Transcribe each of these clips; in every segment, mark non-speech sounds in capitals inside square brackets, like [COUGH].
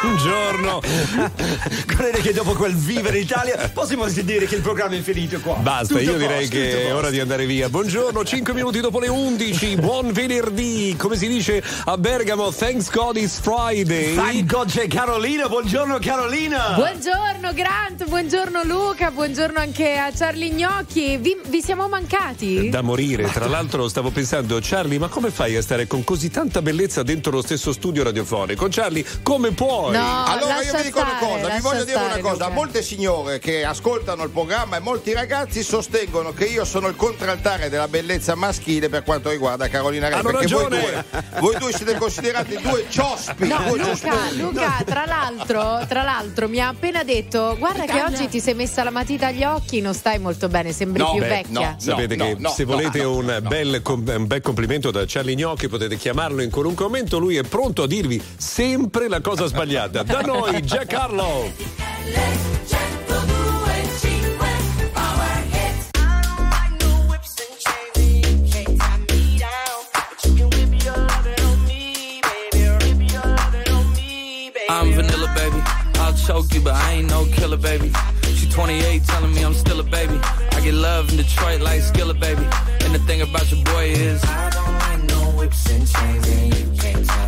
buongiorno. [LAUGHS] Credo che dopo quel vivere Italia possiamo dire che il programma è finito qua. Basta, Tutto io direi posto, che tutto è ora posto. di andare via. Buongiorno, 5 minuti dopo le 11. Buon venerdì. Come si dice a Bergamo, thanks God it's Friday. Thank God c'è Carolina, buongiorno Carolina. Buongiorno Grant, buongiorno Luca, buongiorno anche a Charlie Gnocchi. Vi, vi siamo mancati? Da morire, tra l'altro stavo pensando, Charlie, ma come fai a stare con così tanta bellezza dentro lo stesso studio radiofonico? Charlie, come puoi? No, Allora io vi dico una cosa, vi voglio dire una cosa, Luca. molte signore che ascoltano il programma e molti ragazzi sostengono che io sono il contraltare della bellezza maschile per quanto riguarda Carolina Re, perché voi due, voi due siete considerati due ciospi, No, due Luca, ciospi. Luca, tra l'altro, tra l'altro mi ha appena detto guarda che oggi ti sei messa la matita agli occhi, non stai molto bene, sembri No, più beh, vecchia. no. Sapete no, che no, se no, volete no, un, no. bel, com- un bel complimento da Charlie Gnocchi potete chiamarlo in qualunque momento, lui è pronto a dirvi sempre la cosa sbagliata. Da noi, Giancarlo! I'm vanilla, baby. I'll choke you, but I ain't no killer, baby. She 28, telling me I'm still a baby. I get love in Detroit like Skilla, baby. And the thing about your boy is, I don't like no whips and chains, and you can't me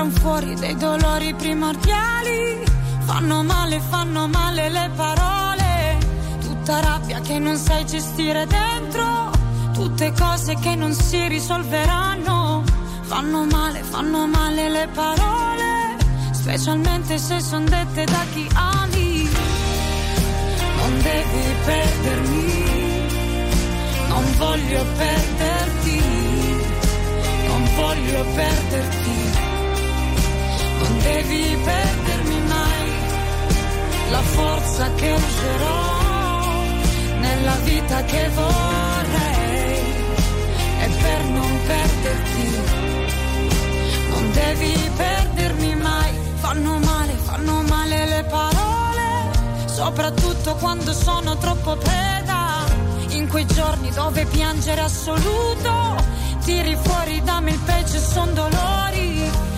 Tiran fuori dei dolori primordiali, fanno male, fanno male le parole, tutta rabbia che non sai gestire dentro, tutte cose che non si risolveranno, fanno male, fanno male le parole, specialmente se son dette da chi ami, non devi perdermi. Non voglio perderti, non voglio perderti, devi perdermi mai. La forza che userò nella vita che vorrei e per non perderti, non devi perdermi mai, fanno male, fanno male le parole, soprattutto quando sono troppo preda. In quei giorni dove piangere assoluto, tiri fuori da me il peggio e son dolori,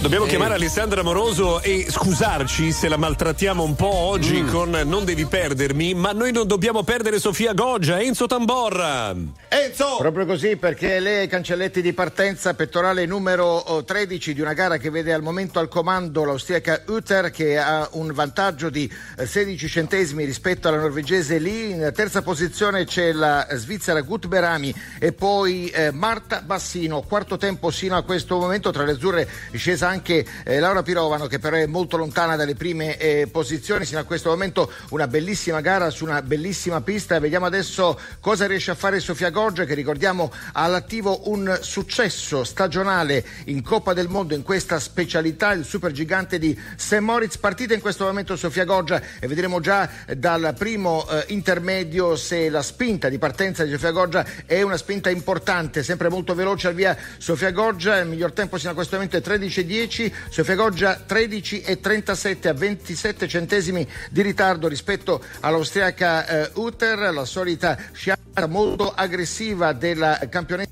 Dobbiamo chiamare Alessandra Moroso e scusarci se la maltrattiamo un po' oggi con Non devi perdermi, ma noi non dobbiamo perdere Sofia Goggia, Enzo Tamborra. Enzo! Proprio così perché lei ai cancelletti di partenza pettorale numero oh, 13 di una gara che vede al momento al comando l'austriaca Uter che ha un vantaggio di eh, 16 centesimi rispetto alla norvegese lì. In terza posizione c'è la svizzera Gutberami e poi eh, Marta Bassino. Quarto tempo sino a questo momento tra le azzurre è scesa anche eh, Laura Pirovano che però è molto lontana dalle prime eh, posizioni. Sino a questo momento una bellissima gara su una bellissima pista. Vediamo adesso cosa riesce a fare Sofia Goggia che ricordiamo ha all'attivo un successo stagionale in Coppa del Mondo in questa specialità, il supergigante di St. Moritz. Partita in questo momento Sofia Goggia e vedremo già dal primo eh, intermedio se la spinta di partenza di Sofia Goggia è una spinta importante, sempre molto veloce al via Sofia Goggia, il miglior tempo sino a questo momento è 13.10, Sofia Goggia 13.37 a 27 centesimi di ritardo rispetto all'austriaca eh, Uter, la solita sciata molto aggressiva della campionessa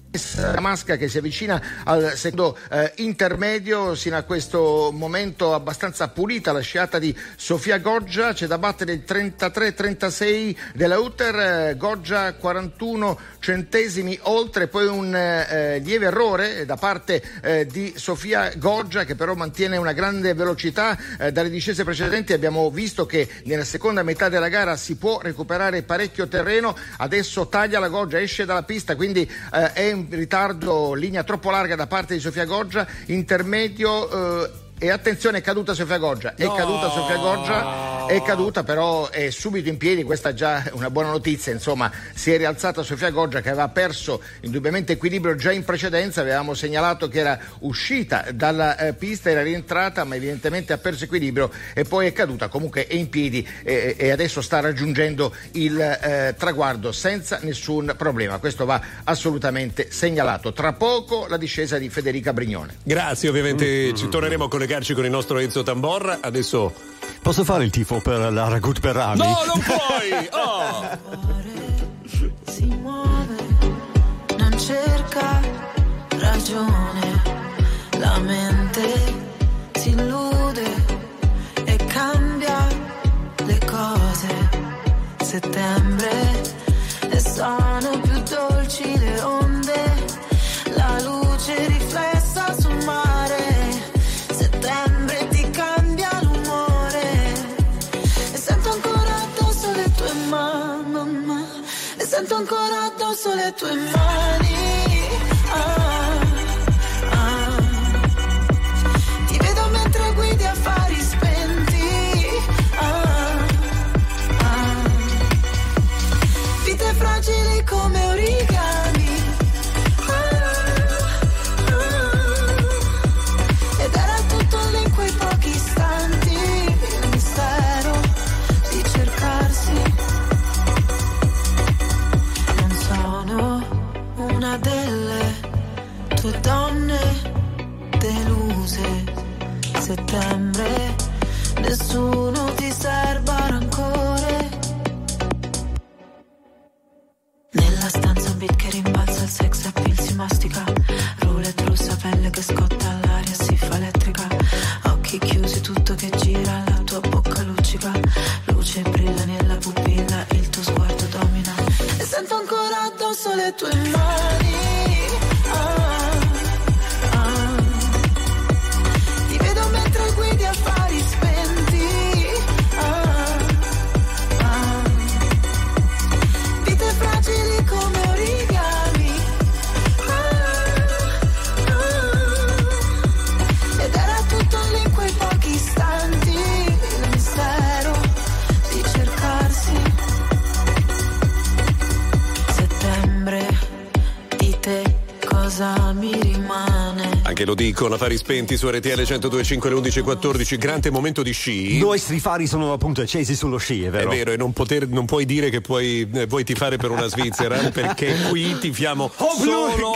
Masca che si avvicina al secondo eh, intermedio. Sino a questo momento abbastanza pulita la sciata di Sofia Goggia c'è da battere il 33-36 della Uter eh, Goggia 41 centesimi oltre. Poi un eh, lieve errore da parte eh, di Sofia Goggia che però mantiene una grande velocità eh, dalle discese precedenti. Abbiamo visto che nella seconda metà della gara si può recuperare parecchio terreno. Adesso taglia la Goggia esce dalla pista quindi eh, è in ritardo linea troppo larga da parte di Sofia Goggia intermedio eh, e attenzione, è caduta Sofia Goggia. È No. caduta Sofia Goggia, è caduta, però è subito in piedi. Questa è già una buona notizia. Insomma, si è rialzata Sofia Goggia che aveva perso indubbiamente equilibrio già in precedenza. Avevamo segnalato che era uscita dalla eh, pista, era rientrata, ma evidentemente ha perso equilibrio e poi è caduta. Comunque è in piedi e, e adesso sta raggiungendo il eh, traguardo senza nessun problema. Questo va assolutamente segnalato. Tra poco la discesa di Federica Brignone. Grazie, ovviamente ci torneremo a collegarci con il nostro Enzo Tamborra. Adesso. Posso fare il tifo per la Ragut Perami? No, non puoi! Oh! si muove, non cerca ragione, la mente si illude e cambia le cose. Settembre e sono più ancora addosso le tue una delle tue donne deluse. Settembre, nessuno ti serba rancore. Nella stanza un beat che rimbalza il sex appeal si mastica. Roulette rossa, pelle che scotta all'aria addosso le dicono, affari spenti su RTL 1025 alle 11.14, grande momento di sci. I nostri fari sono appunto accesi sullo sci, è È vero? vero, e non, poter- non puoi dire che puoi, eh, vuoi tifare per una Svizzera, [LAUGHS] perché qui tifiamo Oh, solo,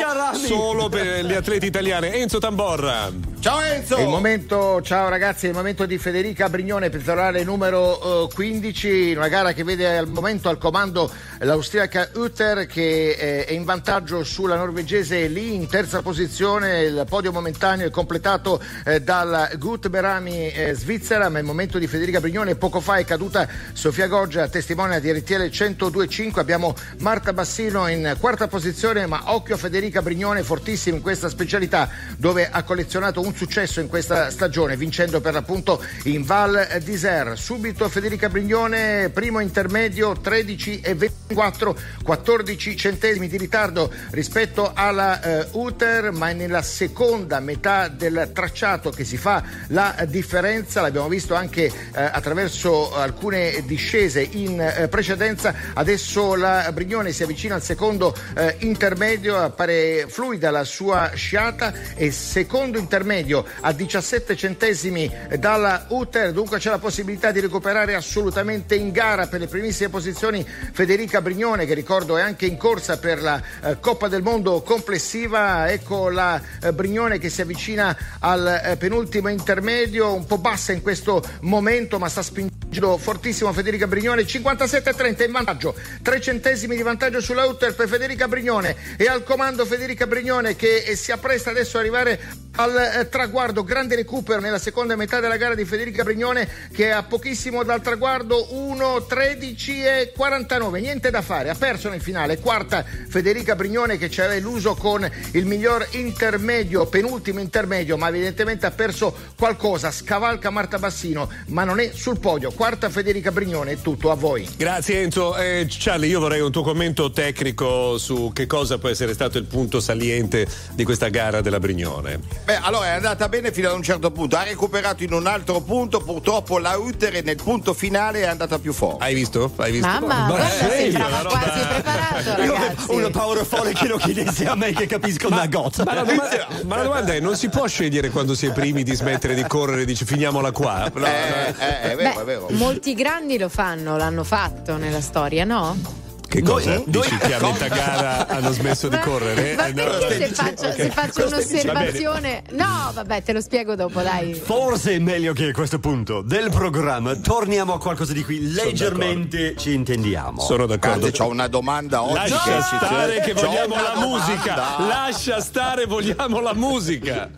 solo per gli atleti italiani. Enzo Tamborra. Ciao Enzo! Il momento, ciao ragazzi, è il momento di Federica Brignone, pettorale numero eh, 15, una gara che vede al momento al comando l'austriaca Utter che eh, è in vantaggio sulla norvegese lì in terza posizione, il podio momentaneo è completato eh, dal Gut Berami eh, Svizzera, ma è il momento di Federica Brignone, poco fa è caduta Sofia Goggia, testimone di RTL 102.5, abbiamo Marta Bassino in quarta posizione, ma occhio a Federica Brignone, fortissima in questa specialità dove ha collezionato un successo in questa stagione, vincendo per l'appunto in Val d'Isère. Subito Federica Brignone, primo intermedio 13 e 24, 14 centesimi di ritardo rispetto alla eh, Uter, ma è nella seconda metà del tracciato che si fa la differenza. L'abbiamo visto anche eh, attraverso alcune discese in eh, precedenza. Adesso la Brignone si avvicina al secondo eh, intermedio, appare fluida la sua sciata e secondo intermedio a 17 centesimi dalla Uter, dunque c'è la possibilità di recuperare assolutamente in gara per le primissime posizioni Federica Brignone che ricordo è anche in corsa per la eh, Coppa del Mondo complessiva, ecco la eh, Brignone che si avvicina al eh, penultimo intermedio, un po' bassa in questo momento ma sta spingendo fortissimo Federica Brignone, 57-30 in vantaggio, 3 centesimi di vantaggio sulla Uter per Federica Brignone. E al comando Federica Brignone che eh, si appresta adesso ad arrivare al eh, traguardo, grande recupero nella seconda metà della gara di Federica Brignone che è a pochissimo dal traguardo 1, 13 e 49, niente da fare, ha perso nel finale, quarta Federica Brignone che ci aveva illuso con il miglior intermedio, penultimo intermedio, ma evidentemente ha perso qualcosa, scavalca Marta Bassino, ma non è sul podio, quarta Federica Brignone, è tutto a voi. Grazie Enzo. Eh, Charlie, io vorrei un tuo commento tecnico su che cosa può essere stato il punto saliente di questa gara della Brignone. Beh, allora è andata bene fino ad un certo punto, ha recuperato in un altro punto, purtroppo la Uter nel punto finale è andata più forte. Hai visto? Hai visto? Mamma, sembrava una roba- quasi preparato, ragazzi. ho una paura folle che lo chiedessi a me che capisco una gozza. Ma la, domanda, ma la domanda è: non si può scegliere quando si è primi di smettere di correre e dici finiamola qua? No, Eh, no. eh, è vero, Beh, è vero. molti grandi lo fanno, l'hanno fatto nella storia, no? Che Noi- cosa? noi- Dici che a metà gara hanno smesso di correre? Ma Eh, no. perché se faccio, se faccio un'osservazione? No, vabbè, te lo spiego dopo, dai. Forse è meglio che a questo punto del programma torniamo a qualcosa di cui leggermente ci intendiamo. Sono d'accordo. Ho una domanda oggi Lascia che ci stare che vogliamo la musica. Lascia stare, vogliamo la musica.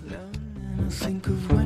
Of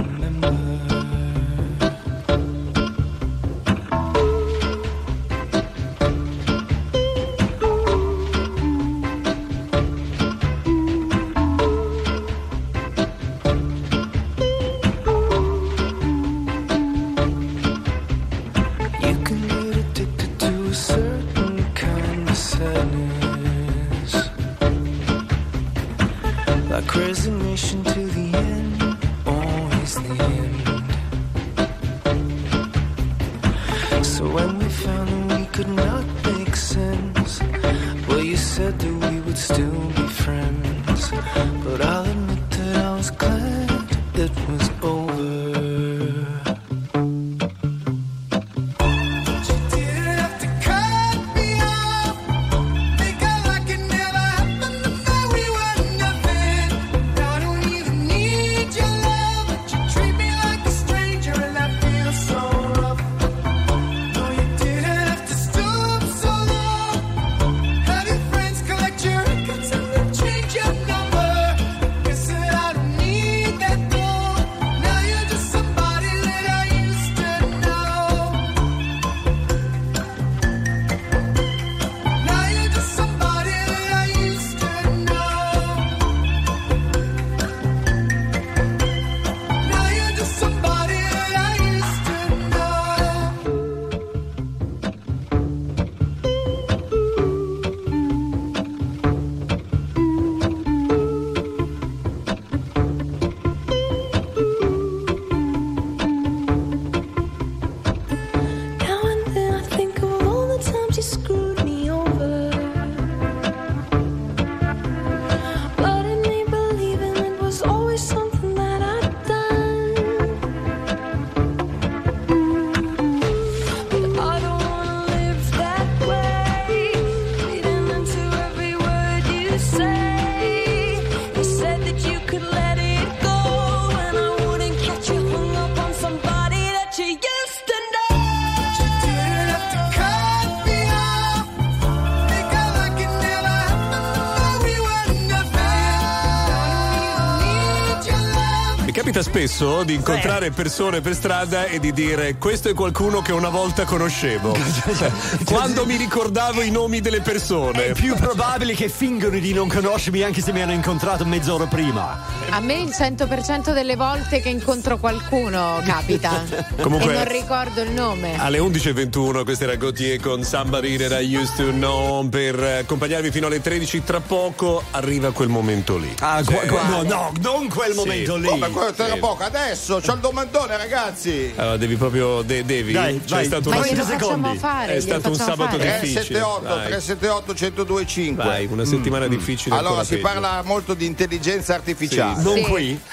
spesso di incontrare persone per strada e di dire questo è qualcuno che una volta conoscevo. [LAUGHS] Quando mi ricordavo i nomi delle persone. È più probabile che fingono di non conoscermi anche se mi hanno incontrato mezz'ora prima. A me il 100% delle volte che incontro qualcuno capita. [LAUGHS] Comunque- e non ricordo il nome. Alle 11.21 questa era Gautier con Somebody That I Used to Know per eh, accompagnarvi fino alle 13 tra poco arriva quel momento lì Ah, Cioè, qua- qua- no, no, non quel Sì. momento lì. Come quello tra Sì. poco? Adesso c'ho il domandone, ragazzi. allora devi proprio de- devi Dai, C'è vai. stato Ma un, 30 glielo facciamo secondi. fare. È stato un sabato fare. difficile. 378 Vai. 378 1025. vai una settimana difficile Allora si peggio. parla molto di intelligenza artificiale. Non Sì. qui? [LAUGHS]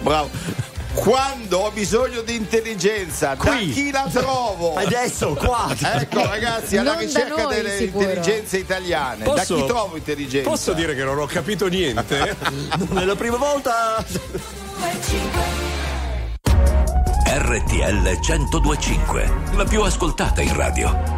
Bravo. Quando ho bisogno di intelligenza, da Qui. chi la trovo? Adesso, qua. Ecco ragazzi, alla Non da ricerca noi, delle sicuro. intelligenze italiane. Posso- da chi trovo intelligenza? Posso dire che non ho capito niente? [LAUGHS] Nella prima volta. RTL 1025, la più ascoltata in radio.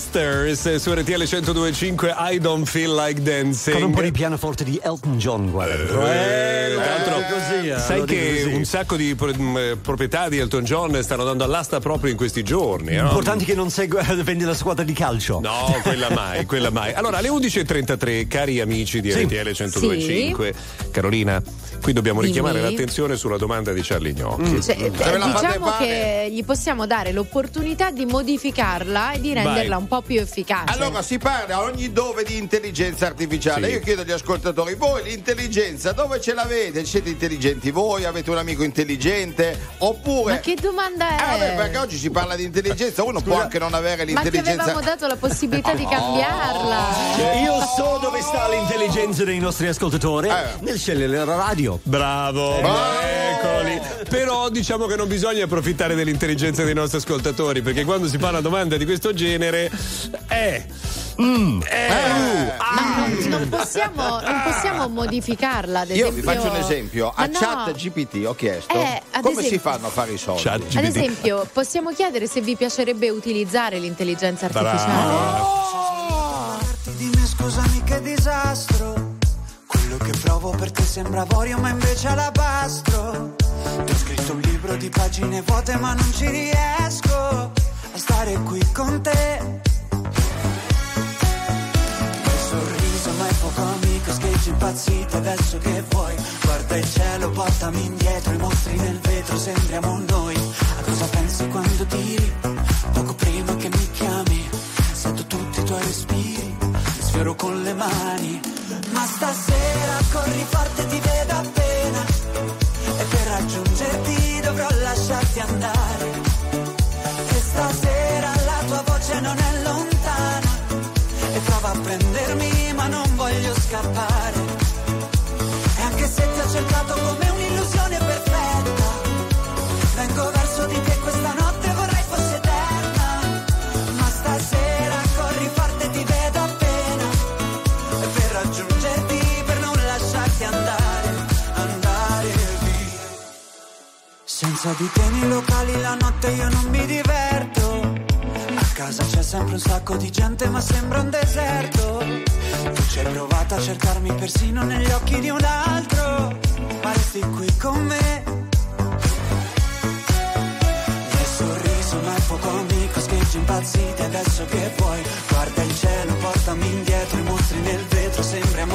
Sisters, Sisters su RTL 1025 I don't feel like dancing. Con un po' di pianoforte di Elton John, guarda. Eh, tra l'altro, così, eh, sai che così. un sacco di pro- mh, proprietà di Elton John stanno dando all'asta proprio in questi giorni. no? Importante che non segua, [LAUGHS] vende la squadra di calcio. No, quella mai, quella mai. Allora, alle 11.33, cari amici di Sì. RTL 1025, Carolina, qui dobbiamo Dimmi. richiamare l'attenzione sulla domanda di Charlie Gnocchi. Cioè, eh, me la fate diciamo che gli possiamo dare l'opportunità di modificarla e di renderla un po' più efficace. Allora si parla ogni dove di intelligenza artificiale. Sì. Io chiedo agli ascoltatori, voi l'intelligenza dove ce l'avete? Siete intelligenti voi? Avete un amico intelligente? Oppure... Ma che domanda è? Eh, vabbè, perché oggi si parla di intelligenza, uno può anche non avere Ma ti l'intelligenza. avevamo dato la possibilità di [LAUGHS] cambiarla. Io so dove sta l'intelligenza dei nostri ascoltatori. Eh. Nel scegliere la radio. Bravo, eccoli. Però diciamo che non bisogna approfittare dell'intelligenza dei nostri ascoltatori, perché quando si fa una domanda di questo genere, eh. mm, eh, Ma non, non possiamo, non possiamo modificarla. Ad Io esempio... vi faccio un esempio. A no. chat GPT ho chiesto Eh, come si esempio- fanno a fare i soldi. Chat Ad esempio, possiamo chiedere se vi piacerebbe utilizzare l'intelligenza artificiale? Dimmi scusami che disastro Quello che provo per te sembra avorio ma invece alabastro. Ti ho scritto un libro di pagine vuote ma non ci riesco A stare qui con te. Il sorriso ma è poco amico Scheggi impazzito adesso che vuoi. Guarda il cielo, portami indietro I mostri nel vetro, sembriamo noi. A cosa pensi quando tiri? Poco prima che mi chiami Sento tutti i tuoi respiri Sfioro con le mani. Ma stasera corri forte ti vedo appena. E per raggiungerti dovrò lasciarti andare. E stasera la tua voce non è lontana. E prova a prendermi ma non voglio scappare. E anche se ti ho cercato come un'illusione Senza di te nei locali la notte io non mi diverto. A casa c'è sempre un sacco di gente ma sembra un deserto. Tu ci hai provato a cercarmi persino negli occhi di un altro. Ma resti qui con me. Nel sorriso ma è poco amico Scheggi sketch impazziti adesso che vuoi. Guarda il cielo, portami indietro I mostri nel vetro, sembriamo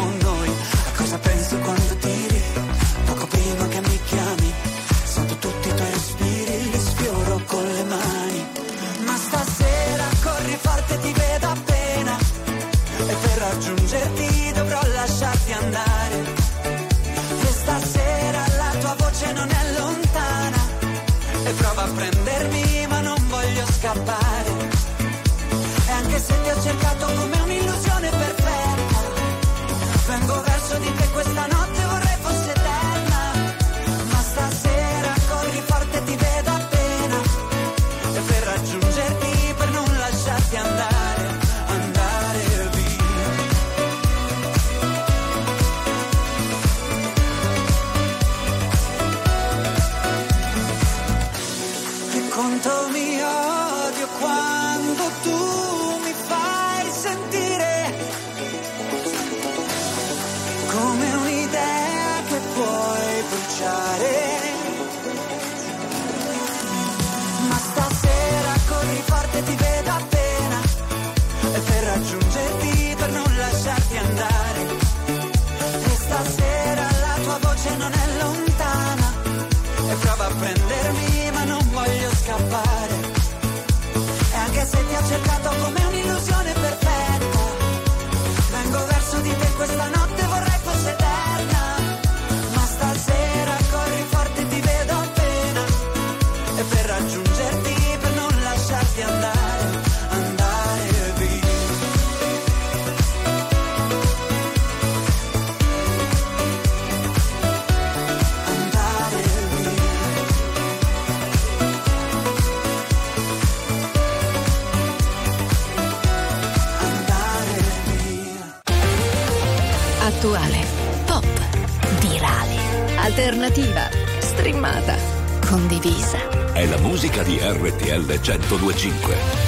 1025.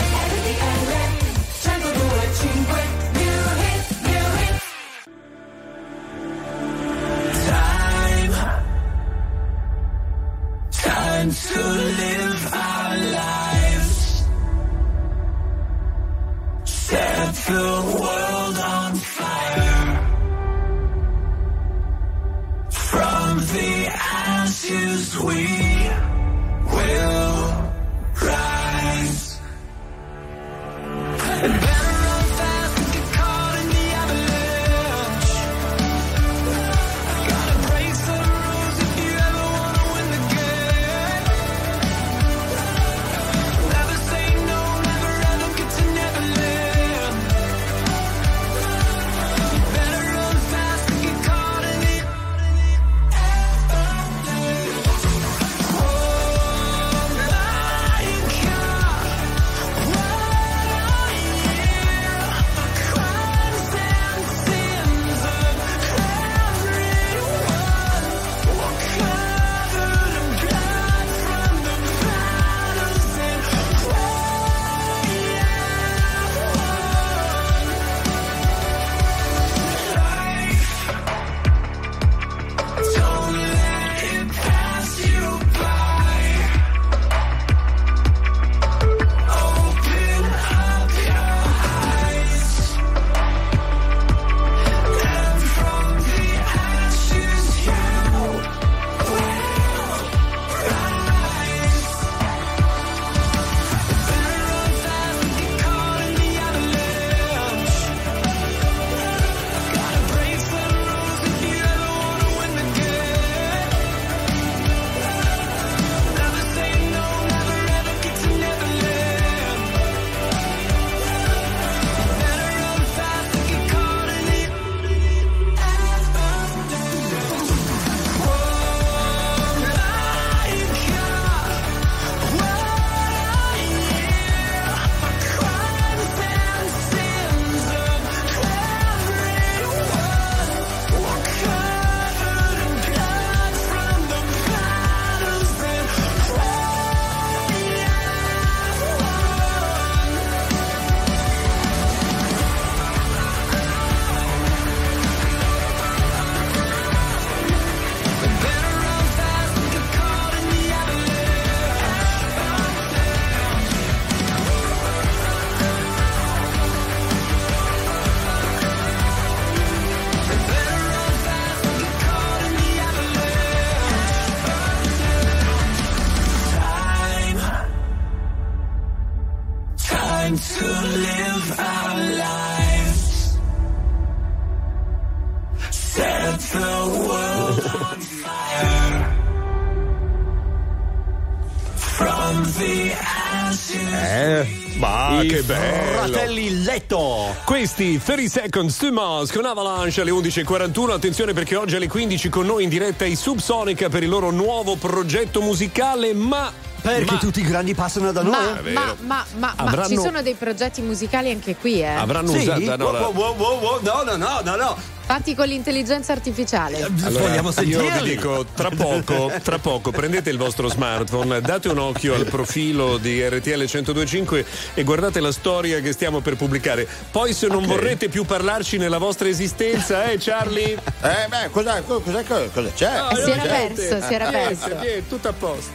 Bello! Fratelli Letto. Questi 30 Seconds to Mars con Avalanche alle 11.41. Attenzione perché oggi alle 15 con noi in diretta i Subsonica per il loro nuovo progetto musicale, ma. Perché ma- tutti i grandi passano da noi. Ma, ma, ma, ma, ma Avranno- ci sono dei progetti musicali anche qui, eh. Avranno Sì? usato. no, Wow, la- wow, wow, wow, wow, no, no, no, no, no. Fatti con l'intelligenza artificiale. Allora, Vogliamo io sentirli? vi dico, tra poco, tra poco prendete il vostro smartphone, date un occhio al profilo di RTL 1025 e guardate la storia che stiamo per pubblicare. Poi se non Ok. vorrete più parlarci nella vostra esistenza, eh Charlie? Eh, beh, cosa, cosa, cosa, cosa c'è? No, si era perso, si era Niente, perso. niente, tutto a posto.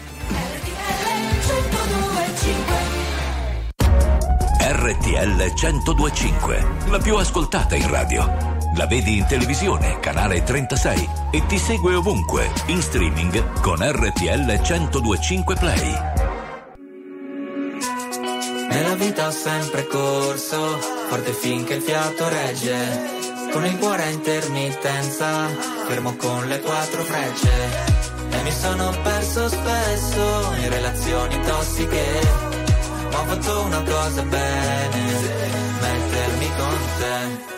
RTL 1025, la più ascoltata in radio. La vedi in televisione, canale 36 e ti segue ovunque, in streaming con RTL 1025 Play. Nella vita ho sempre corso, forte finché il fiato regge. Con il cuore a intermittenza, fermo con le quattro frecce. E mi sono perso spesso in relazioni tossiche. Ma ho fatto una cosa bene, mettermi con te,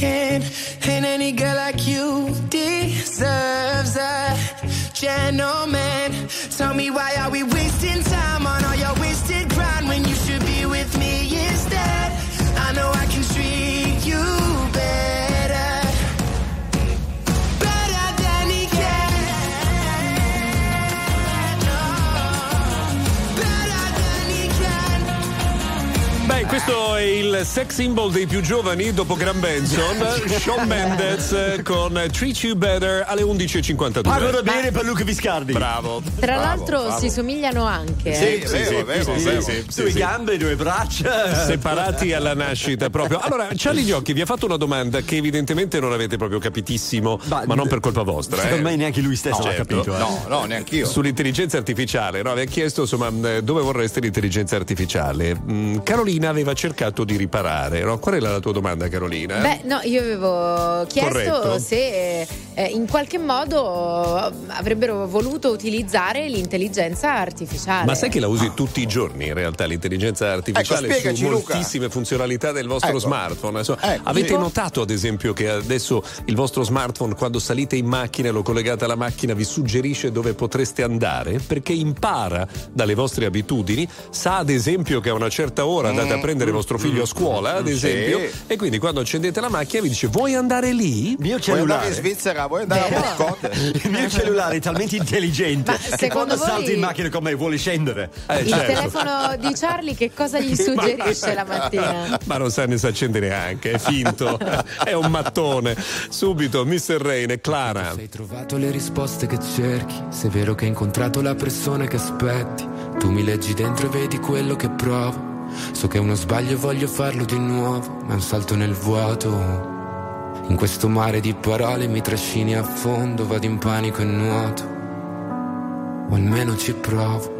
can. And any girl like you deserves a gentleman. Tell me why are we questo è il sex symbol dei più giovani dopo Gran Benson, Sean Mendez eh, con Treat You Better alle 11.52. Pago da bere per Luca Viscardi. Bravo. Tra Bravo, l'altro bravo. si somigliano anche. Sì, eh. sì, sì, sì, sì, sì, Due sì. gambe, due braccia. Separati alla nascita proprio. Allora, Charlie Gnocchi vi ha fatto una domanda che evidentemente non avete proprio capitissimo, ma, non per colpa vostra. secondo eh. me neanche lui stesso No, l'ha certo. capito, eh. No, no, neanch'io. Sull'intelligenza artificiale, no? Vi ha chiesto insomma eh, dove vorreste l'intelligenza artificiale. Mm, Carolina aveva cercato di riparare, no? Qual era la tua domanda, Carolina? Beh, no, io avevo chiesto Corretto. se eh, in qualche modo eh, avrebbero voluto utilizzare l'intelligenza artificiale. Ma sai che la usi tutti i giorni in realtà l'intelligenza artificiale Ecco, spiegaci, su Luca. moltissime funzionalità del vostro Ecco. smartphone? Adesso, Ecco, avete sì. notato ad esempio che adesso il vostro smartphone quando salite in macchina e lo collegate alla macchina vi suggerisce dove potreste andare perché impara dalle vostre abitudini, sa ad esempio che a una certa ora andate a prendere vostro figlio a scuola, ad Mm. Sì. esempio, e quindi quando accendete la macchina vi dice vuoi andare lì? Il mio Vuoi andare in cellulare. Svizzera? Vuoi andare a Vero? Moscote? [LAUGHS] Il mio cellulare è talmente intelligente Ma che quando salti voi- in macchina con me vuole scendere. Eh, Il certo. telefono di Charlie che cosa gli [LAUGHS] suggerisce la mattina? Ma non sa ne sa accendere neanche, è finto, [LAUGHS] è un mattone. Subito, Mr. Rain e Clara. Hai trovato le risposte che cerchi, se è vero che hai incontrato la persona che aspetti, tu mi leggi dentro e vedi quello che provo. So che uno sbaglio e voglio farlo di nuovo, ma è un salto nel vuoto. In questo mare di parole mi trascini a fondo, vado in panico e nuoto. O almeno ci provo.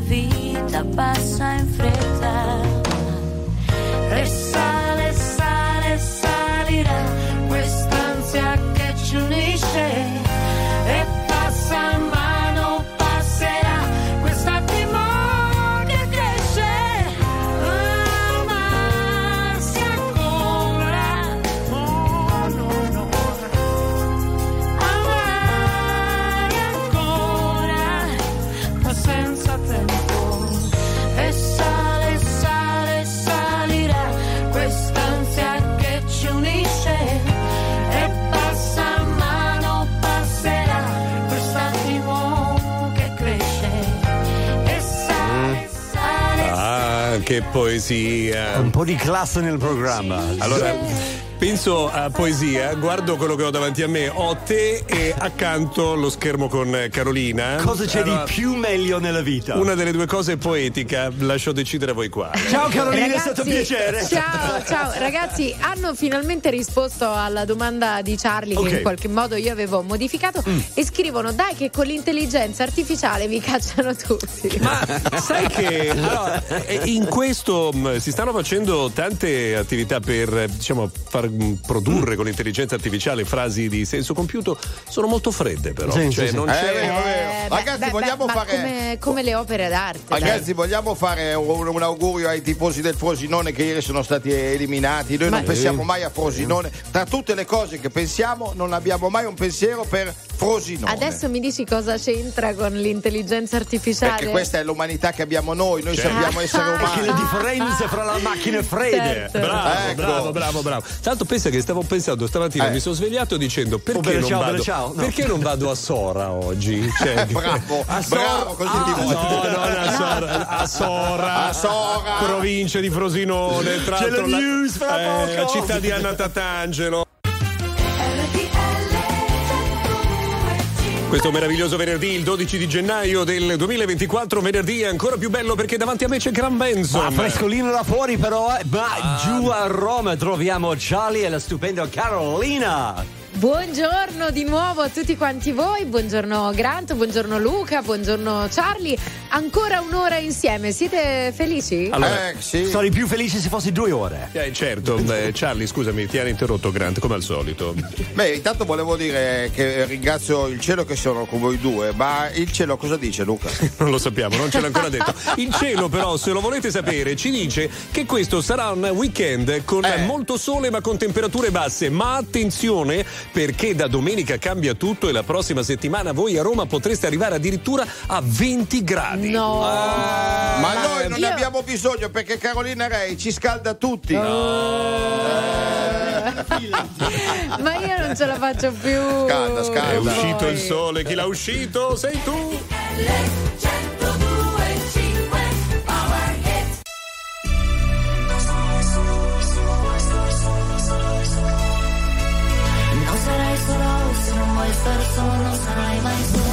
Perché la vita passa che poesia. Un po' di classe nel programma. Allora, penso a poesia, guardo quello che ho davanti a me, ho te e accanto lo schermo con Carolina. Cosa c'è Allora, di più meglio nella vita? Una delle due cose è poetica, lascio decidere a voi qua. Ciao Carolina, è Ragazzi, stato un piacere. Ciao, ciao, ragazzi, hanno finalmente risposto alla domanda di Charlie Ok. che in qualche modo io avevo modificato Mm. e scrivono dai che con l'intelligenza artificiale vi cacciano tutti. Ma sai che allora, eh, in questo mh, si stanno facendo tante attività per diciamo, far produrre con l'intelligenza artificiale frasi di senso compiuto, sono molto fredde però. Sì, Cioè, sì, non Eh, c'è. vero, vero. Eh, beh, Ragazzi, beh, vogliamo beh, fare. come, come le opere d'arte. dai. Ragazzi, vogliamo fare un, un augurio ai tifosi del Frosinone che ieri sono stati eliminati. Noi non Ma- pensiamo mai a Frosinone. Tra tutte le cose che pensiamo, non abbiamo mai un pensiero per Frosinone. Adesso mi dici cosa c'entra con l'intelligenza artificiale? Perché questa è l'umanità che abbiamo noi, noi Certo. sappiamo essere umani. Perché le differenze fra la macchina e Fede. Certo. Bravo, Ecco. bravo, bravo, bravo. Tanto pensa che stavo pensando stamattina, Eh. mi sono svegliato dicendo perché, bene, non, ciao, vado, bene. No. perché non vado a Sora oggi? [LAUGHS] Cioè, Bravo, a Sora- bravo, così Ah, ti voglio. No, no, a Sora, a Sora, A Sora. provincia di Frosinone, tra l'altro la news eh, la città di Anna Tatangelo. Questo meraviglioso venerdì, il 12 di gennaio del 2024, venerdì è ancora più bello perché davanti a me c'è Gran Benson. Ma frescolino là fuori però, eh. ma giù a Roma troviamo Charlie e la stupenda Carolina. Buongiorno di nuovo a tutti quanti voi, buongiorno Grant, buongiorno Luca, buongiorno Charlie. Ancora un'ora insieme, siete felici? Allora, Eh, sì. Sarei più felice se fossi due ore. eh, certo, beh, Charlie, scusami, ti hanno interrotto Grant come al solito. Beh, intanto volevo dire che ringrazio il cielo che sono con voi due, ma il cielo cosa dice Luca? [LAUGHS] Non lo sappiamo, non ce l'ha ancora detto. Il cielo, però, se lo volete sapere, ci dice che questo sarà un weekend con Eh. molto sole ma con temperature basse. Ma attenzione, perché da domenica cambia tutto e la prossima settimana voi a Roma potreste arrivare addirittura a 20 gradi. No. Ma noi non ne abbiamo bisogno perché Carolina Rei ci scalda tutti. Ma io non ce la faccio più. Scalda, scalda. È uscito il sole, chi l'ha uscito? Sei tu! Vuoi stare solo, non sarai mai solo e no.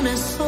Te.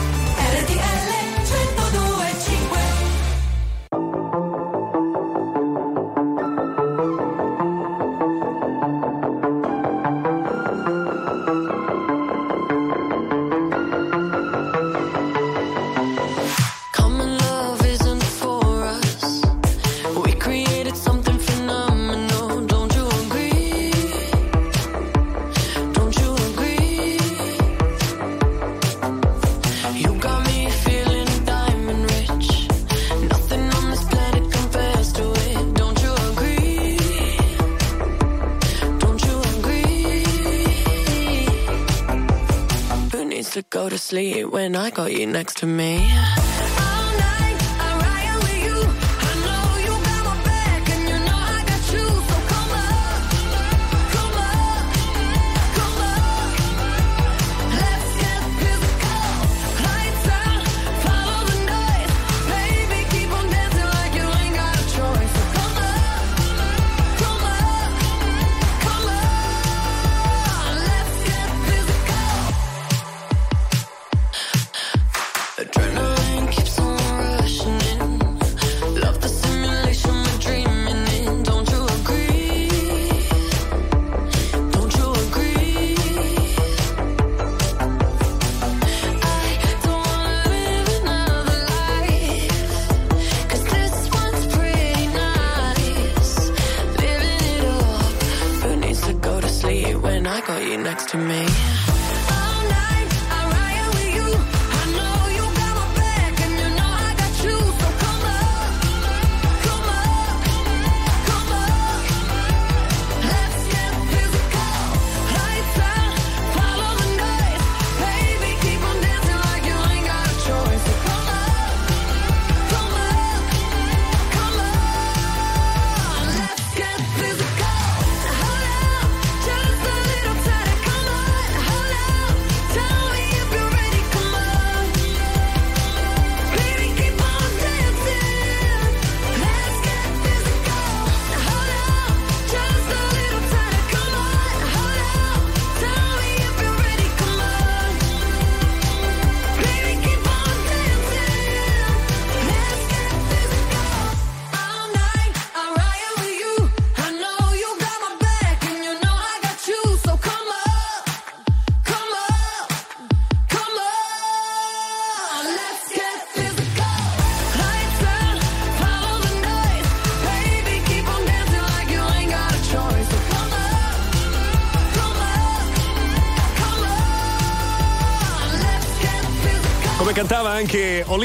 Next to me?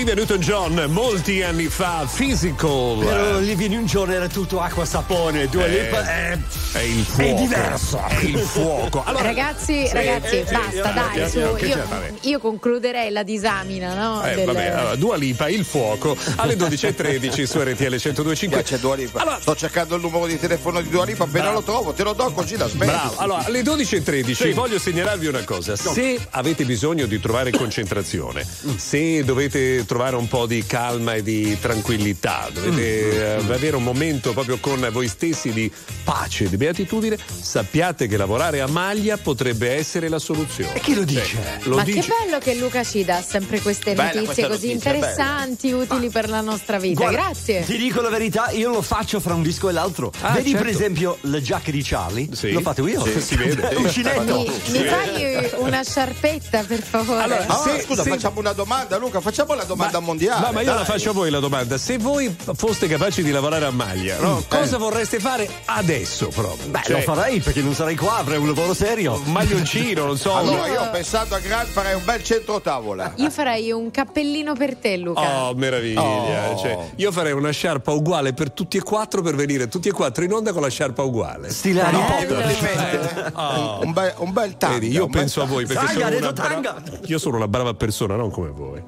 Olivia Newton-John molti anni fa, Physical. Però Olivia in un giorno era tutto acqua sapone, Dua Eh, Lipa è, è il fuoco. è diverso. È il fuoco. Allora, ragazzi, sì, ragazzi, eh, basta, eh, dai, eh, su. eh, Io, io concluderei la disamina, no? Eh, del- vabbè, allora, Dua Lipa, il fuoco, alle 12.13 su RTL 1025. C'è Dua Lipa. Sto cercando il numero di telefono di Dua Lipa, appena lo trovo, te lo do così la smetti. Bravo, allora alle 12.13 Sì. voglio segnalarvi una cosa, se avete bisogno di trovare concentrazione, se dovete trovare un po' di calma e di tranquillità, dovete eh, avere un momento proprio con voi stessi di pace, di beatitudine, sappiate che lavorare a maglia potrebbe essere la soluzione. E chi lo dice? lo Ma dice. che bello che Luca ci dà sempre queste Bella notizie questa così notizia, interessanti, utili per la nostra vita. Guarda, Grazie. Ti dico la verità, io lo faccio fra un disco e l'altro. Ah, Vedi per certo. esempio la giacca di Charlie? Sì. L'ho fatto io. Sì, si vede. È uncinetto. Mi, mi fai una sciarpetta, per favore? Ah, se- scusa, se- facciamo una domanda, Luca, facciamo la domanda mondiale. No, ma io dai. la faccio a voi la domanda. Se voi foste capaci di lavorare a maglia, no? cosa vorreste fare adesso proprio? Beh, Cioè, lo farei perché non sarei qua, avrei un lavoro serio. Un maglioncino, non so. Allora, Io- io pensando a Gran farei un bel centro tavola. Io farei un cappellino per te, Luca. Oh, meraviglia! Oh. Cioè, io farei una sciarpa uguale per tutti e quattro per venire tutti e quattro in onda con la sciarpa uguale. Stile Harry Potter. Complimenti. Oh. Un, bel, un bel tanga. Vedi, io penso a voi perché Tanga, sono ha una, detto bra- tanga. io sono una brava persona, non come voi.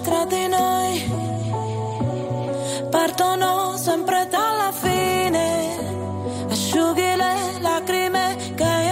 Tra di noi partono sempre dalla fine. Asciughi le lacrime che io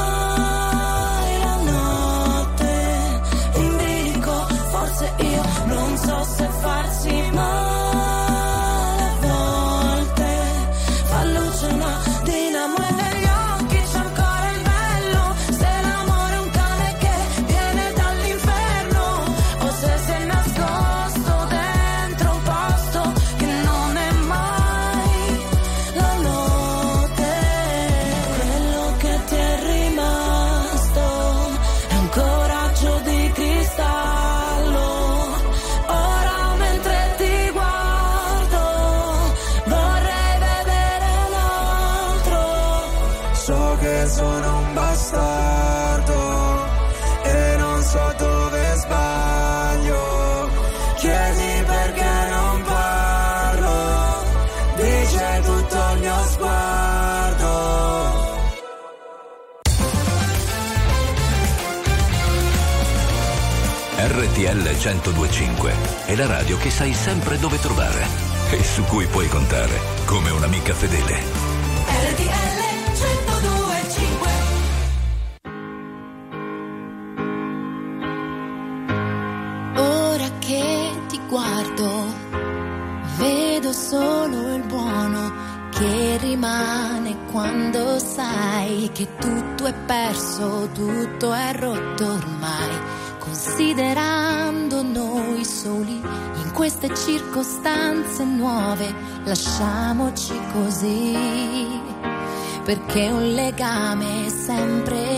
1025 è la radio che sai sempre dove trovare e su cui puoi contare come un'amica fedele. RTL 1025 Ora che ti guardo, vedo solo il buono che rimane quando sai che tutto è perso, tutto è rotto ormai. Considerando noi soli in queste circostanze nuove, lasciamoci così, perché un legame sempre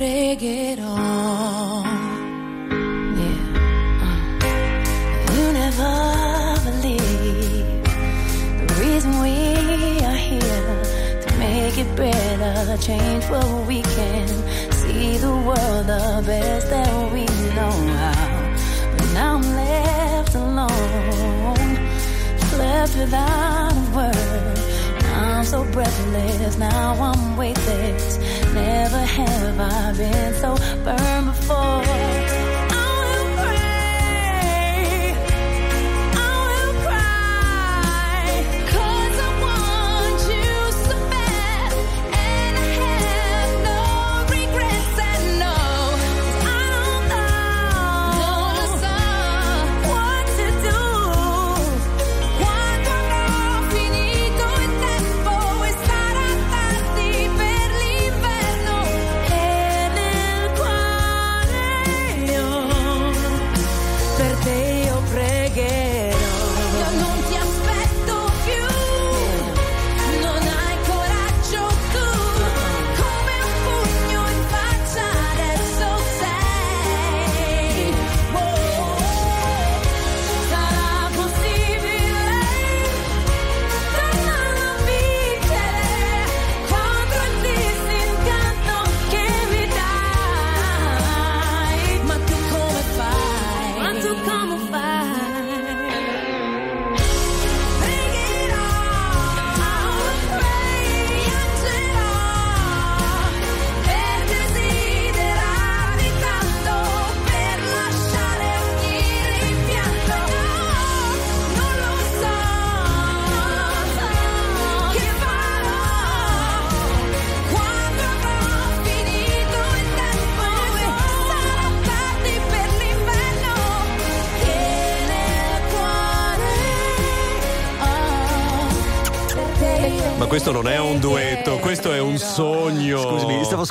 io pregherò. Uh. You never believe the reason we are here to make it better, change what we can, see the world the best that we know how. But now I'm left alone, left without a word. I'm so breathless, now I'm weightless. Never have I been so burned before.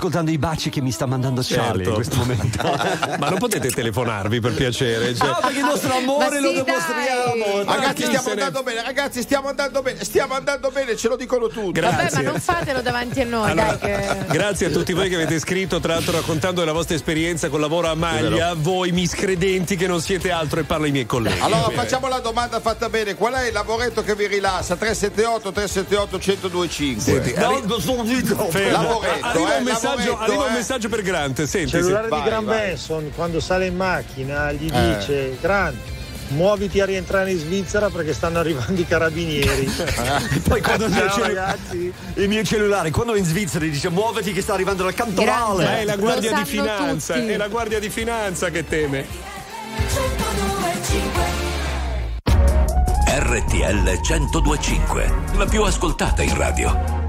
Ascoltando i baci che mi sta mandando Charlie Certo. in questo [LAUGHS] momento. Ma non potete telefonarvi per piacere? Cioè- No, perché il nostro amore Ma lo sì, dimostriamo. Ragazzi, stiamo se ne- andando bene, ragazzi, stiamo andando bene, stiamo andando bene, ce lo dicono tutti. Vabbè, ma Grazie. non fatelo davanti a noi, Allora, dai che... [LAUGHS] Grazie a tutti voi che avete scritto, tra l'altro raccontando della vostra esperienza col lavoro a maglia, voi miscredenti che non siete altro e parlo ai miei colleghi. Allora facciamo la domanda fatta bene, qual è il lavoretto che vi rilassa? 378 378 1025. Senti, arri- dito. Fermo. Lavoretto, arriva, eh, un messaggio, lavoretto, arriva un eh. messaggio per Grant. Senti, cellulare vai, di Gran vai. Benson quando sale in macchina gli Eh. dice Grant muoviti a rientrare in Svizzera perché stanno arrivando i carabinieri [LAUGHS] Poi quando il cellu- ragazzi il mio cellulare, quando in Svizzera, dice muoviti che sta arrivando la Grande. cantonale. Ma è la guardia di finanza, tutti. è la guardia di finanza che teme. RTL 1025, la più ascoltata in radio.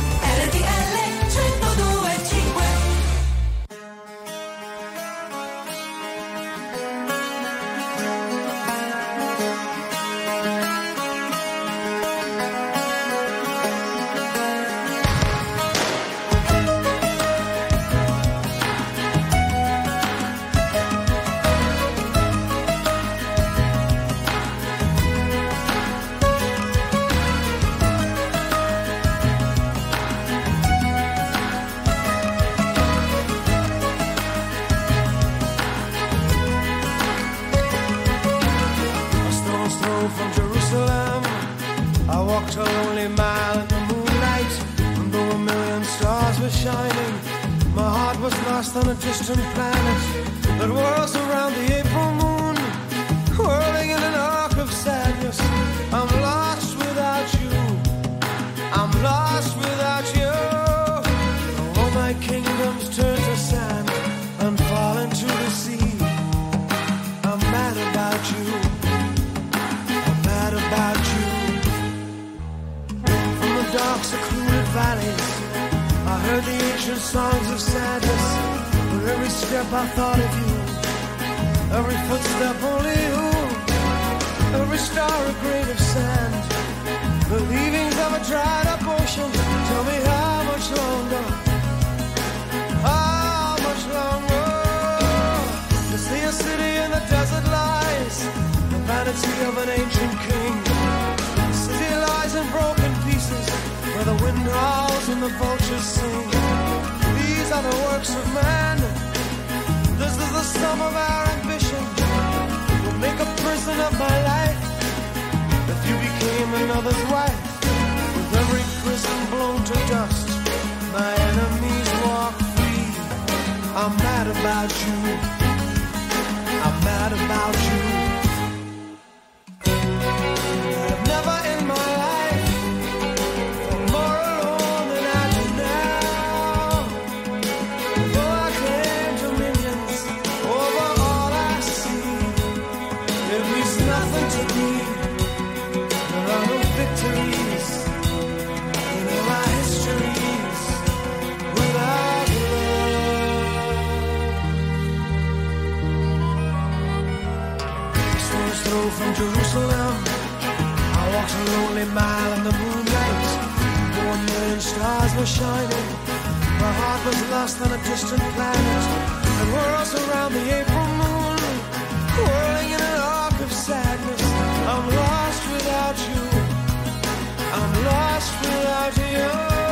Became another's wife. With every prison blown to dust, my enemies walk free. I'm mad about you. Jerusalem. I walked a lonely mile in the moonlight. One million stars were shining. My heart was lost on a distant planet. And whirls around the April moon, whirling in an arc of sadness. I'm lost without you. I'm lost without. You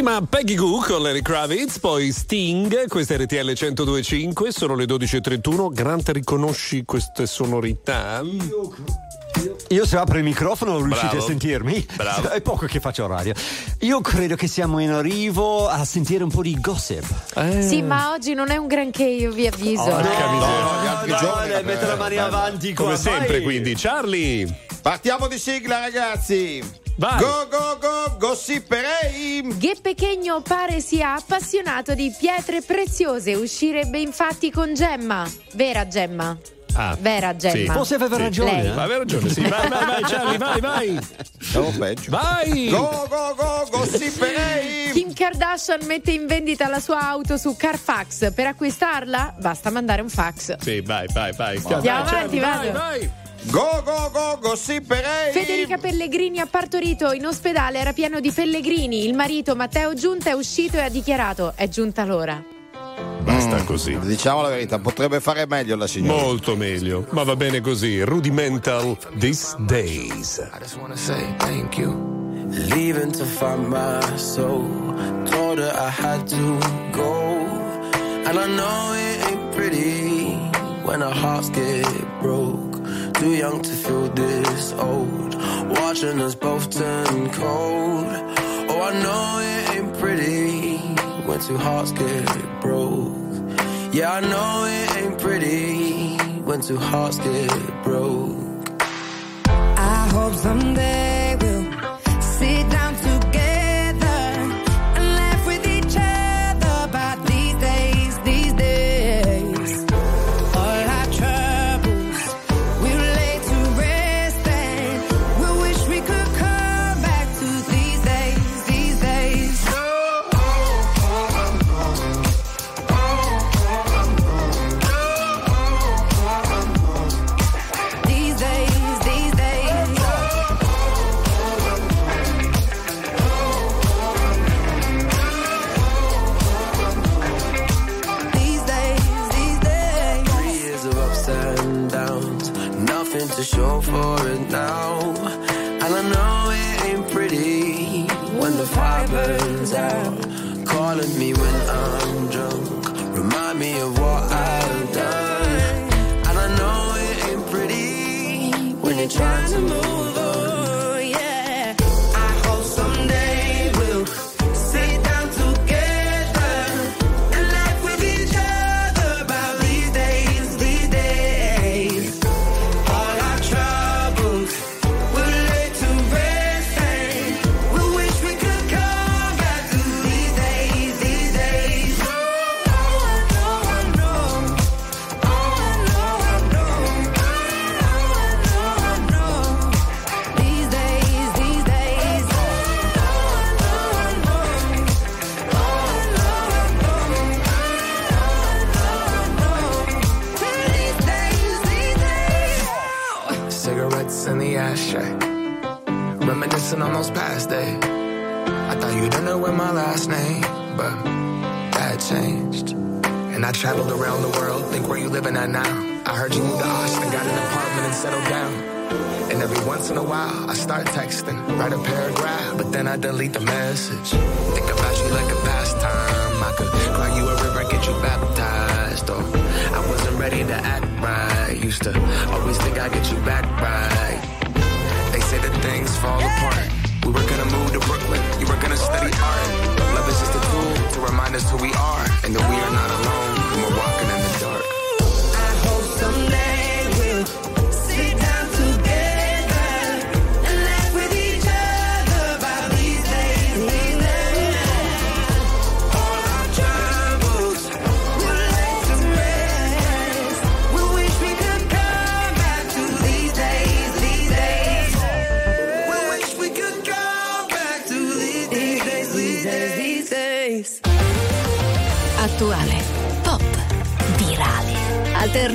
Prima Peggy Goo con Larry Kravitz, poi Sting, questa è RTL 1025, sono le 12.31. Grant, riconosci queste sonorità? Io se apro il microfono riuscite Bravo. a sentirmi? Bravo. È poco che faccio radio. Io credo che siamo in arrivo a sentire un po' di gossip. Sì, ma oggi non è un granché, io vi avviso. Oh, no, no, giorni, eh, metto la mani avanti qua, Come sempre, vai. quindi. Charlie! Partiamo di sigla, ragazzi. Vai. Go, go, go, gossiperei. Ghe Pechegno pare sia appassionato di pietre preziose. Uscirebbe infatti con Gemma. Vera Gemma. Ah, Vera Gemma. sì. Forse aveva Sì. ragione. Lei. eh? Ma aveva ragione, sì. Vai, vai, vai, Charlie, vai, vai. Siamo peggio. Vai! Go, go, go, gossiperei. Kim Kardashian mette in vendita la sua auto su Carfax. Per acquistarla basta mandare un fax. Sì, vai, vai, vai. Andiamo Vai, avanti, Charlie, vai, vado. vai. Go, go, go, gossiperei. Federica Pellegrini ha partorito in ospedale, era pieno di pellegrini. Il marito Matteo Giunta è uscito e ha dichiarato: È giunta l'ora. Basta così. Diciamo la verità, potrebbe fare meglio la signora. Molto meglio, ma va bene così. Rudimental These Days. I just wanna say thank you. Leaving to find my soul. Told her I had to go. And I know it ain't pretty when our hearts get broke. Too young to feel this old. Watching us both turn cold. Oh, I know it ain't pretty when two hearts get broke. Yeah, I know it ain't pretty when two hearts get broke. I hope someday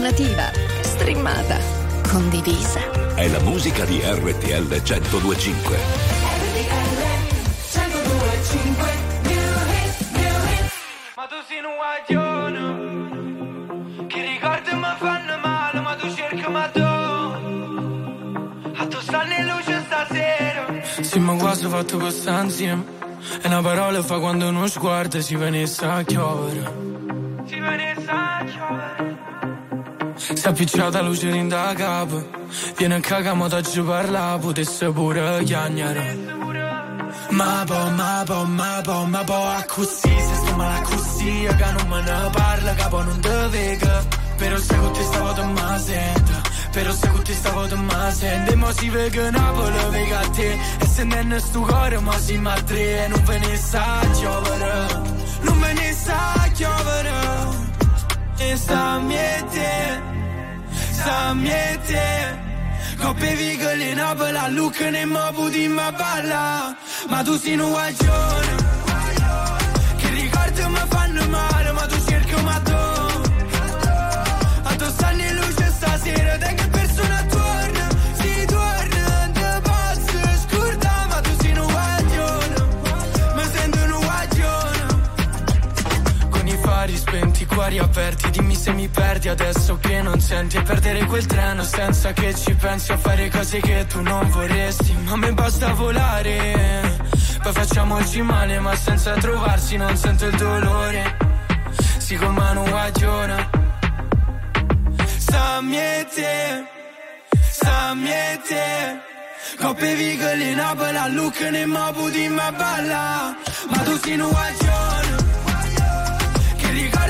alternativa, streamata, condivisa. È la musica di RTL 1025. Ma tu sei un guaglione Che ricordi mi fanno male Ma tu cerchi ma tu A tu stanno in luce stasera Sì, ma quasi fatto questa insieme. E una parola fa quando uno sguardo si venisse a chiovere. Si è appicciata luce in da capo. Viene a cagamo da giù parla, potesse pure chiagnare. Ma po, ma po, ma po, ma po, a così, se sto male a così, che non me ne parla, capo non te vega. Però se con te stavo te ma sento, però se con te stavo te ma sento. E mo si vega Napoli, vega a te, e se non sto cuore, ma si ma tre, e non ve ne sa chiovere, non ve ne sa chiovere. E sta miete, sta miete. Coppe vigole in Napoli, a Lucca ne mo puti ma balla. Ma tu sei un guaglione Che ricordi mi fanno male Ma tu cerchi ma tu A tu stanno in luce stasera Te che cuori aperti Dimmi se mi perdi adesso che non senti. E perdere quel treno senza che ci pensi A fare cose che tu non vorresti. Ma a me basta volare Poi facciamoci male ma senza trovarsi non sento il dolore. Si con mano guagliona Sta miete Coppe vigole in Napoli a Lucca ne mo puti ma balla. Ma tu sei un guaglione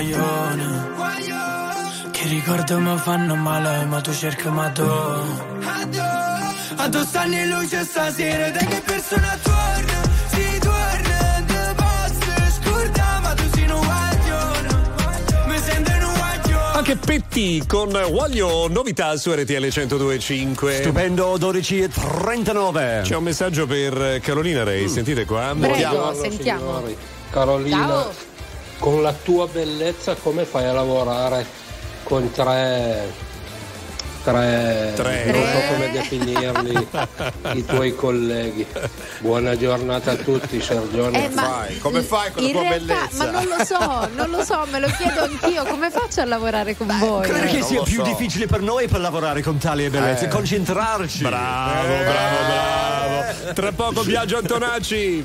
guaglione, che ricordi mi fanno male, ma tu cerchi ma tu. A tu stanno in luce stasera, te che persona torna, si torna, posso scordare, ma tu sei un guaglione. Mi sento un Cheppetti con Voglio novità su RTL 1025. Stupendo 12 e 39. C'è un messaggio per Carolina Rei, sentite qua. Prego, sentiamo. Signori, Carolina, Ciao. Con la tua bellezza come fai a lavorare con tre... Tre, Tre. non so come definirli [LAUGHS] i tuoi colleghi. Buona giornata a tutti, Sergione. Eh, ma Come fai con la in tua realtà, bellezza? Ma non lo so, non lo so, me lo chiedo anch'io. Come faccio a lavorare con voi? Credo che non sia più so. difficile per noi per lavorare con tali bellezze, Eh. concentrarci. Bravo, bravo, bravo. Tra poco Biagio Antonacci.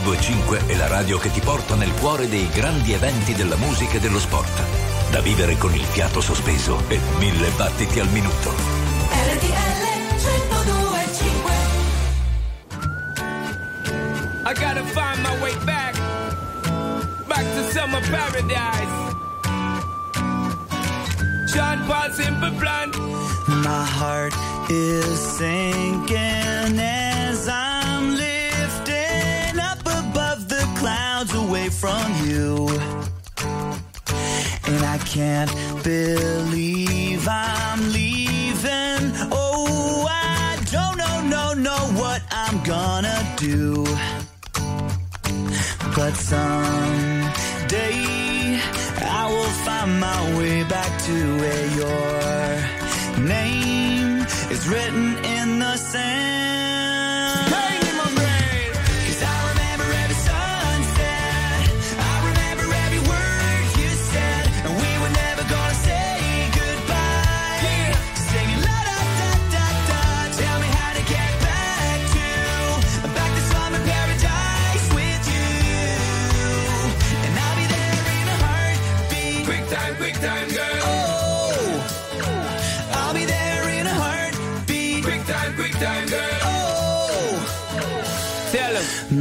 1025 è la radio che ti porta nel cuore dei grandi eventi della musica e dello sport. Da vivere con il fiato sospeso e mille battiti al minuto. I gotta find my way back, back to summer paradise. John Paul Simple Plan. My heart is sinking as from you. And I can't believe I'm leaving. Oh, I don't know, no, know what I'm gonna do. But someday I will find my way back to where your name is written in the sand.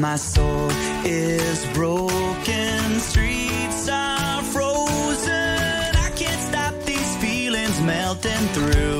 My soul is broken, streets are frozen. I can't stop these feelings melting through.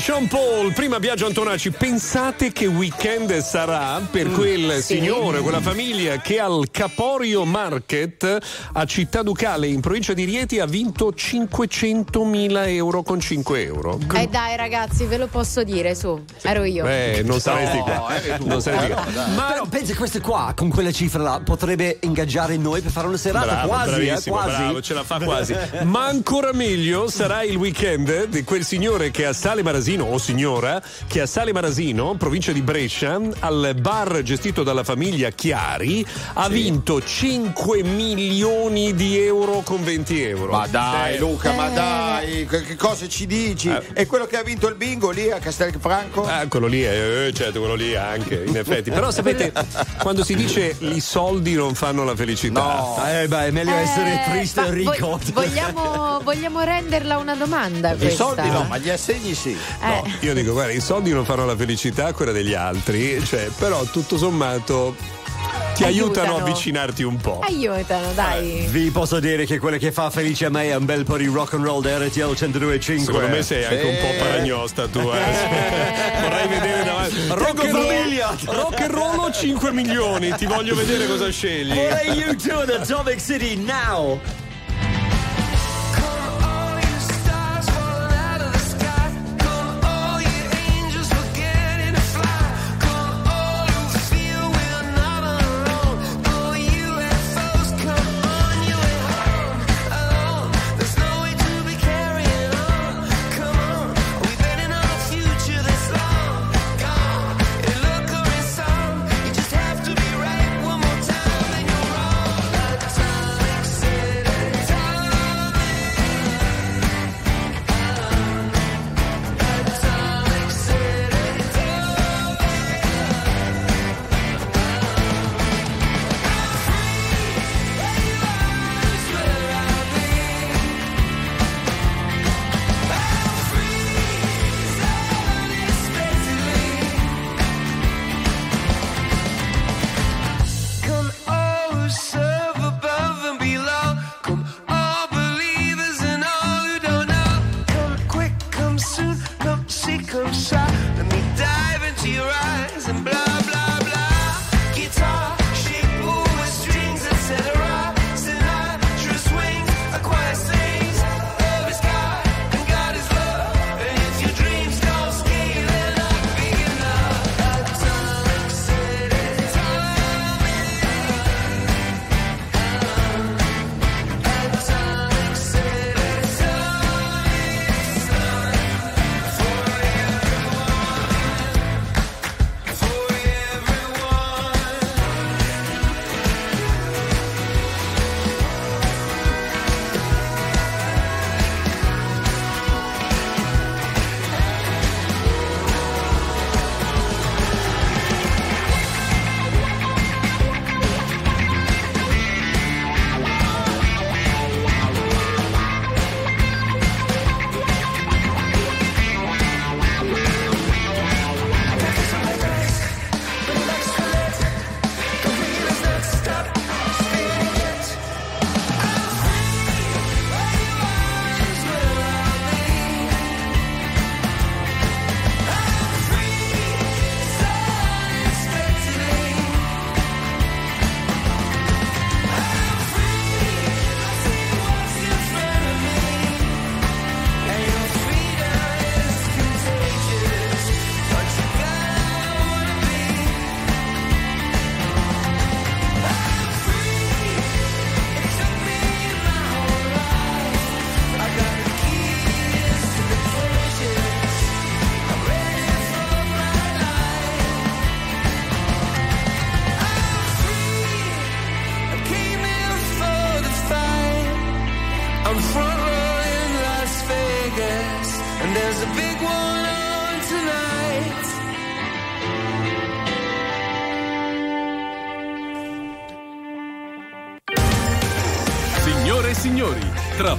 Sean Paul, prima Biagio Antonacci. Pensate che weekend sarà per quel signore, quella famiglia che al Caporio Market a Città Ducale in provincia di Rieti ha vinto 500.000 euro con 5 euro. Eh dai ragazzi, ve lo posso dire, su, ero io. Beh, non saresti No, qua. tu. Non saresti Eh, qua. Ma però pensi questo qua con quella cifra là potrebbe ingaggiare noi per fare una serata Bravo, quasi, eh, quasi. bravo, ce la fa quasi. Ma ancora meglio sarà il weekend di quel signore che a Sale Marasino, o signora, che a Sale Marasino, provincia di Brescia, al bar gestito dalla famiglia Chiari, ha vinto 5 milioni di euro con 20 euro. Ma dai, Eh, Luca, ma dai, che, che cosa ci dici? È quello che ha vinto il bingo lì a Castelfranco? Ah, quello lì, eh, certo, quello lì anche, in effetti. Però sapete, [LAUGHS] quando si dice i soldi non fanno la felicità. No. Eh beh, è meglio essere Eh, triste ma e ricco. vo- vogliamo, vogliamo renderla una domanda I questa? soldi no, ma gli assegni sì. No, Eh. io dico, guarda, i soldi non fanno la felicità, quella degli altri, cioè, però tutto sommato ti aiutano, a Aiutano. avvicinarti un po'. Aiutano, dai. Vi posso dire che quello che fa felice a me è un bel po' di rock and roll da RTL 102.5. Secondo me sei anche un po' paragnosta tu, eh. [LAUGHS] Vorrei vedere davanti. Rock and, famiglia. roll, rock and roll o 5 milioni? Ti voglio vedere cosa scegli. Vorrei you two the Atomic City now.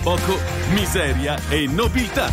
Poco miseria e nobiltà.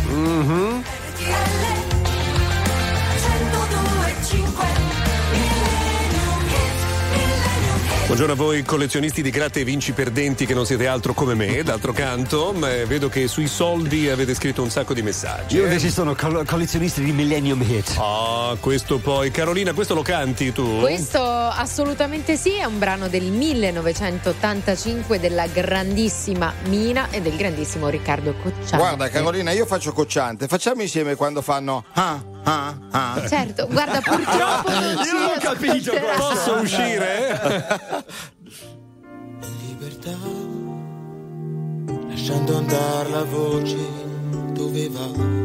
Buongiorno a voi collezionisti di gratte e vinci perdenti che non siete altro come me, d'altro canto, ma vedo che sui soldi avete scritto un sacco di messaggi. Io eh. invece sono col- collezionista di Millennium Hit. Ah, questo poi. Carolina, questo lo canti tu? Questo assolutamente sì, è un brano del 1985 della grandissima Mina e del grandissimo Riccardo Cocciante. Guarda Carolina, io faccio cocciante, facciamo insieme quando fanno ah, ah, ah. Certo, guarda, purtroppo non Io non ho capito. Posso uscire? lasciando andare la voce dove va.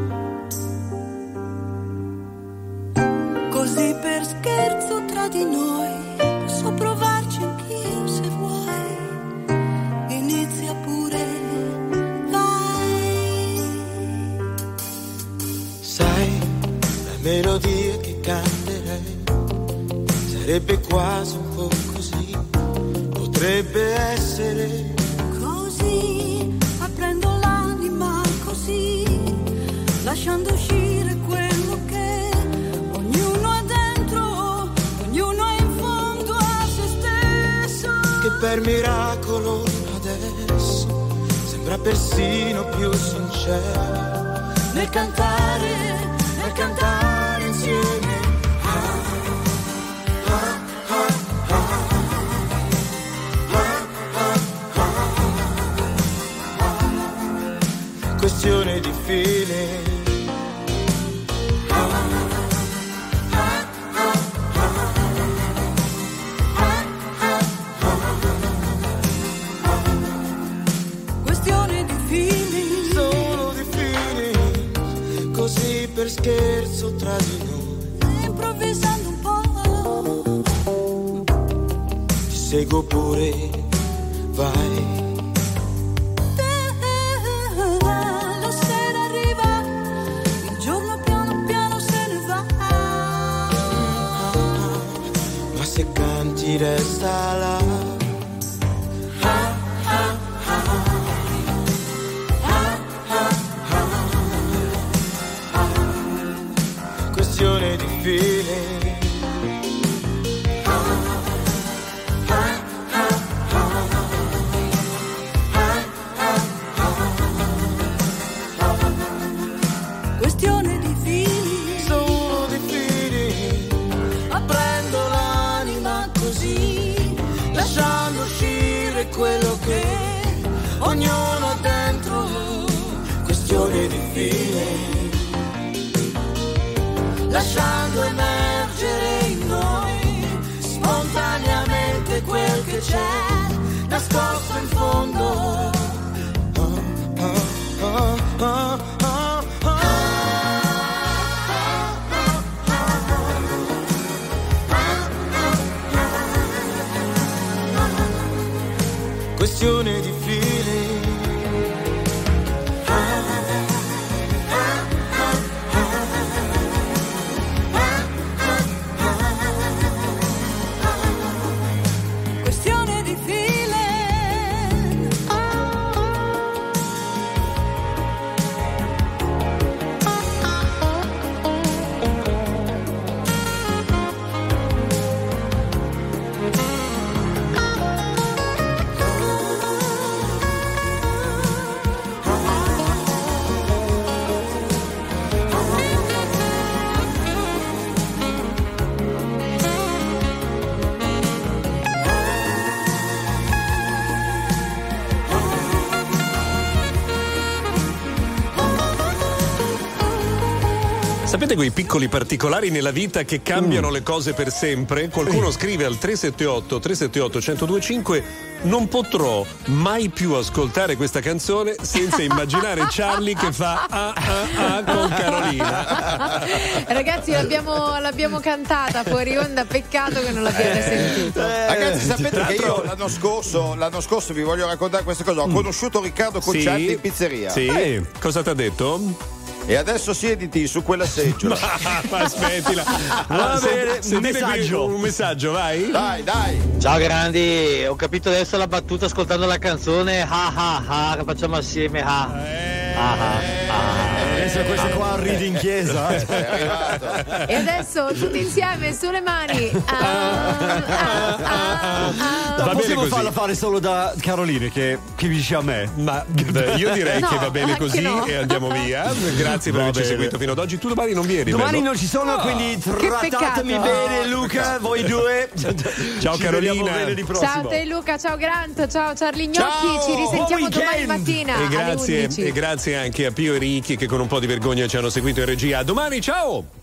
Così per scherzo tra di noi melodia che canterei. Sarebbe quasi un po' così, potrebbe essere. Così aprendo l'anima così, lasciando uscire quello che ognuno è dentro, ognuno è in fondo a se stesso. che per miracolo adesso sembra persino più sincero. Nel cantare, cantare insieme. questione di fine. Per scherzo tra di noi. Improvvisando un po'. Ti seguo pure, vai. La sera arriva, il giorno piano piano se ne va. Ma se canti resta là. Questione di feeling. Lasciando emergere in noi spontaneamente quel che c'è Sapete quei piccoli particolari nella vita che cambiano le cose per sempre? Qualcuno scrive al 378 378 1025 non potrò mai più ascoltare questa canzone senza [LAUGHS] immaginare Charlie che fa ah ah ah con Carolina. [LAUGHS] Ragazzi, l'abbiamo, l'abbiamo cantata fuori onda, peccato che non l'abbiate sentito. Ragazzi, sapete che io l'anno scorso, l'anno scorso vi voglio raccontare questa cosa. Ho conosciuto Riccardo Coccianti in pizzeria. Sì. Eh. Cosa ti ha detto? E adesso siediti su quella seggiola. [LAUGHS] Ma aspettila. Va Se- bene, un messaggio. Un messaggio, vai. Dai, dai. Ciao grandi, ho capito adesso la battuta ascoltando la canzone ah ah ah che facciamo assieme ah. Ah, ah, ah. Adesso questo qua ride in chiesa. [LAUGHS] E adesso tutti insieme sulle mani. Ah, ah, ah, ah. No, possiamo farla fare solo da Caroline che, che dice a me. Ma beh, io direi No, che va bene così no. e andiamo via. [LAUGHS] Grazie per averci seguito fino ad oggi. Tu domani non vieni. Domani vero? non ci sono, quindi trattatemi bene, Luca. Voi due. Ciao, Ci Carolina. vediamo venerdì prossimo. Ciao te Luca, ciao Grant, ciao Charlie Gnocchi, Ciao, ci risentiamo domani mattina E alle grazie, 11. e grazie anche a Pio e Ricchi che con un po' di vergogna ci hanno seguito in regia. A domani, ciao!